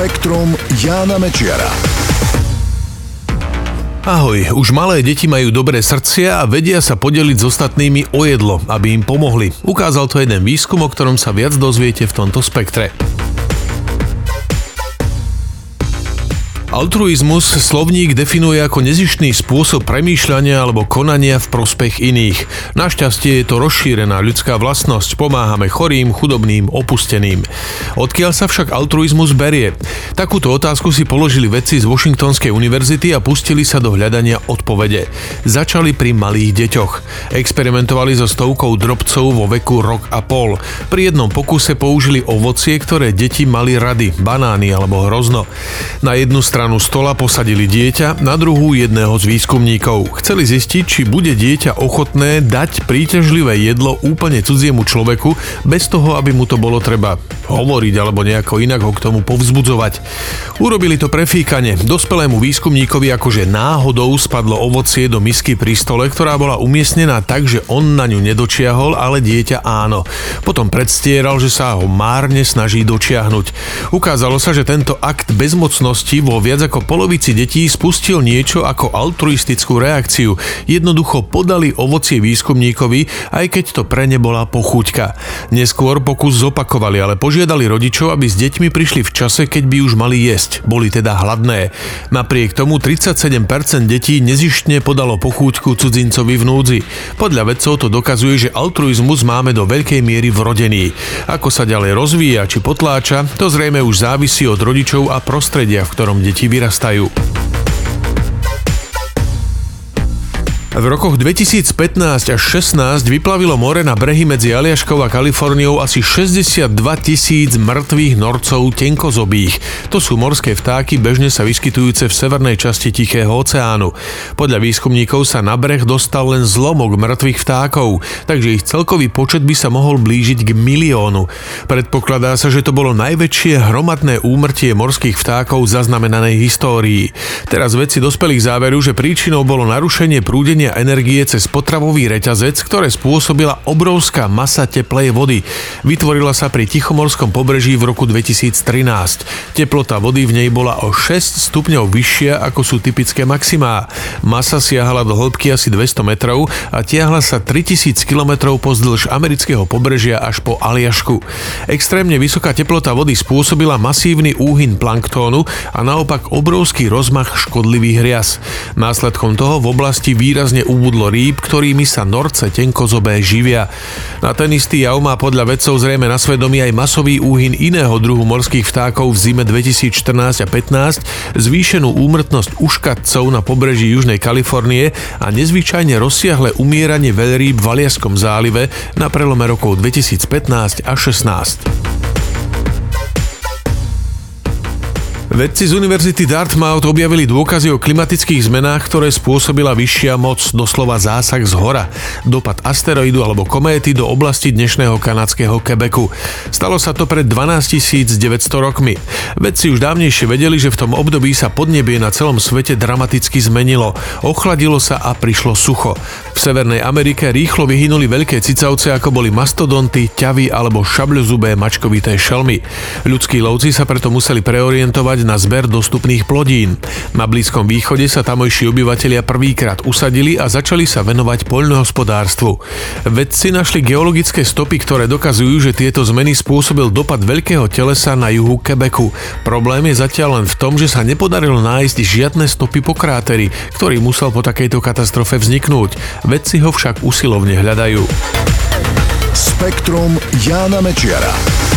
Spektrum Jána Mečiara. Ahoj, už malé deti majú dobré srdcia a vedia sa podeliť s ostatnými o jedlo, aby im pomohli. Ukázal to jeden výskum, o ktorom sa viac dozviete v tomto spektre. Altruizmus slovník definuje ako nezištný spôsob premýšľania alebo konania v prospech iných. Našťastie je to rozšírená ľudská vlastnosť, pomáhame chorým, chudobným, opusteným. Odkiaľ sa však altruizmus berie? Takúto otázku si položili vedci z Washingtonskej univerzity a pustili sa do hľadania odpovede. Začali pri malých deťoch. Experimentovali so stovkou drobcov vo veku rok a pol. Pri jednom pokuse použili ovocie, ktoré deti mali rady, banány alebo hrozno. Na jednu stranu stranu stola posadili dieťa, na druhú jedného z výskumníkov. Chceli zistiť, či bude dieťa ochotné dať príťažlivé jedlo úplne cudziemu človeku, bez toho, aby mu to bolo treba hovoriť alebo nejako inak ho k tomu povzbudzovať. Urobili to prefíkane. Dospelému výskumníkovi akože náhodou spadlo ovocie do misky pri stole, ktorá bola umiestnená tak, že on na ňu nedočiahol, ale dieťa áno. Potom predstieral, že sa ho márne snaží dočiahnuť. Ukázalo sa, že tento akt bezmocnosti vo viac ako polovici detí spustil niečo ako altruistickú reakciu. Jednoducho podali ovocie výskumníkovi, aj keď to pre ne bola pochuťka. Neskôr pokus zopakovali, ale požiadali rodičov, aby s deťmi prišli v čase, keď by už mali jesť. Boli teda hladné. Napriek tomu 37% detí nezištne podalo pochúťku cudzincovi v núdzi. Podľa vedcov to dokazuje, že altruizmus máme do veľkej miery vrodený. Ako sa ďalej rozvíja či potláča, to zrejme už závisí od rodičov a prostredia, v ktorom deti deti V rokoch 2015 až 16 vyplavilo more na brehy medzi Aliaškou a Kaliforniou asi 62 tisíc mŕtvych norcov tenkozobých. To sú morské vtáky bežne sa vyskytujúce v severnej časti Tichého oceánu. Podľa výskumníkov sa na breh dostal len zlomok mŕtvych vtákov, takže ich celkový počet by sa mohol blížiť k miliónu. Predpokladá sa, že to bolo najväčšie hromadné úmrtie morských vtákov zaznamenanej histórii. Teraz vedci dospeli k záveru, že príčinou bolo narušenie prúdenia šírenia energie cez potravový reťazec, ktoré spôsobila obrovská masa teplej vody. Vytvorila sa pri Tichomorskom pobreží v roku 2013. Teplota vody v nej bola o 6 stupňov vyššia ako sú typické maximá. Masa siahala do hĺbky asi 200 metrov a tiahla sa 3000 km pozdĺž amerického pobrežia až po Aliašku. Extrémne vysoká teplota vody spôsobila masívny úhyn planktónu a naopak obrovský rozmach škodlivých hriaz. Následkom toho v oblasti výraz výrazne ubudlo rýb, ktorými sa norce tenkozobé živia. Na ten istý jav má podľa vedcov zrejme na svedomí aj masový úhyn iného druhu morských vtákov v zime 2014 a 15, zvýšenú úmrtnosť uškatcov na pobreží Južnej Kalifornie a nezvyčajne rozsiahle umieranie veľrýb v Aliaskom zálive na prelome rokov 2015 a 16. Vedci z Univerzity Dartmouth objavili dôkazy o klimatických zmenách, ktoré spôsobila vyššia moc, doslova zásah z hora, dopad asteroidu alebo kométy do oblasti dnešného kanadského Quebecu. Stalo sa to pred 12 900 rokmi. Vedci už dávnejšie vedeli, že v tom období sa podnebie na celom svete dramaticky zmenilo. Ochladilo sa a prišlo sucho. V Severnej Amerike rýchlo vyhynuli veľké cicavce, ako boli mastodonty, ťavy alebo šabľozubé mačkovité šelmy. Ľudskí lovci sa preto museli preorientovať na zber dostupných plodín. Na Blízkom východe sa tamojší obyvatelia prvýkrát usadili a začali sa venovať poľnohospodárstvu. Vedci našli geologické stopy, ktoré dokazujú, že tieto zmeny spôsobil dopad veľkého telesa na juhu Quebecu. Problém je zatiaľ len v tom, že sa nepodarilo nájsť žiadne stopy po kráteri, ktorý musel po takejto katastrofe vzniknúť. Vedci ho však usilovne hľadajú. Spektrum Jána Mečiara.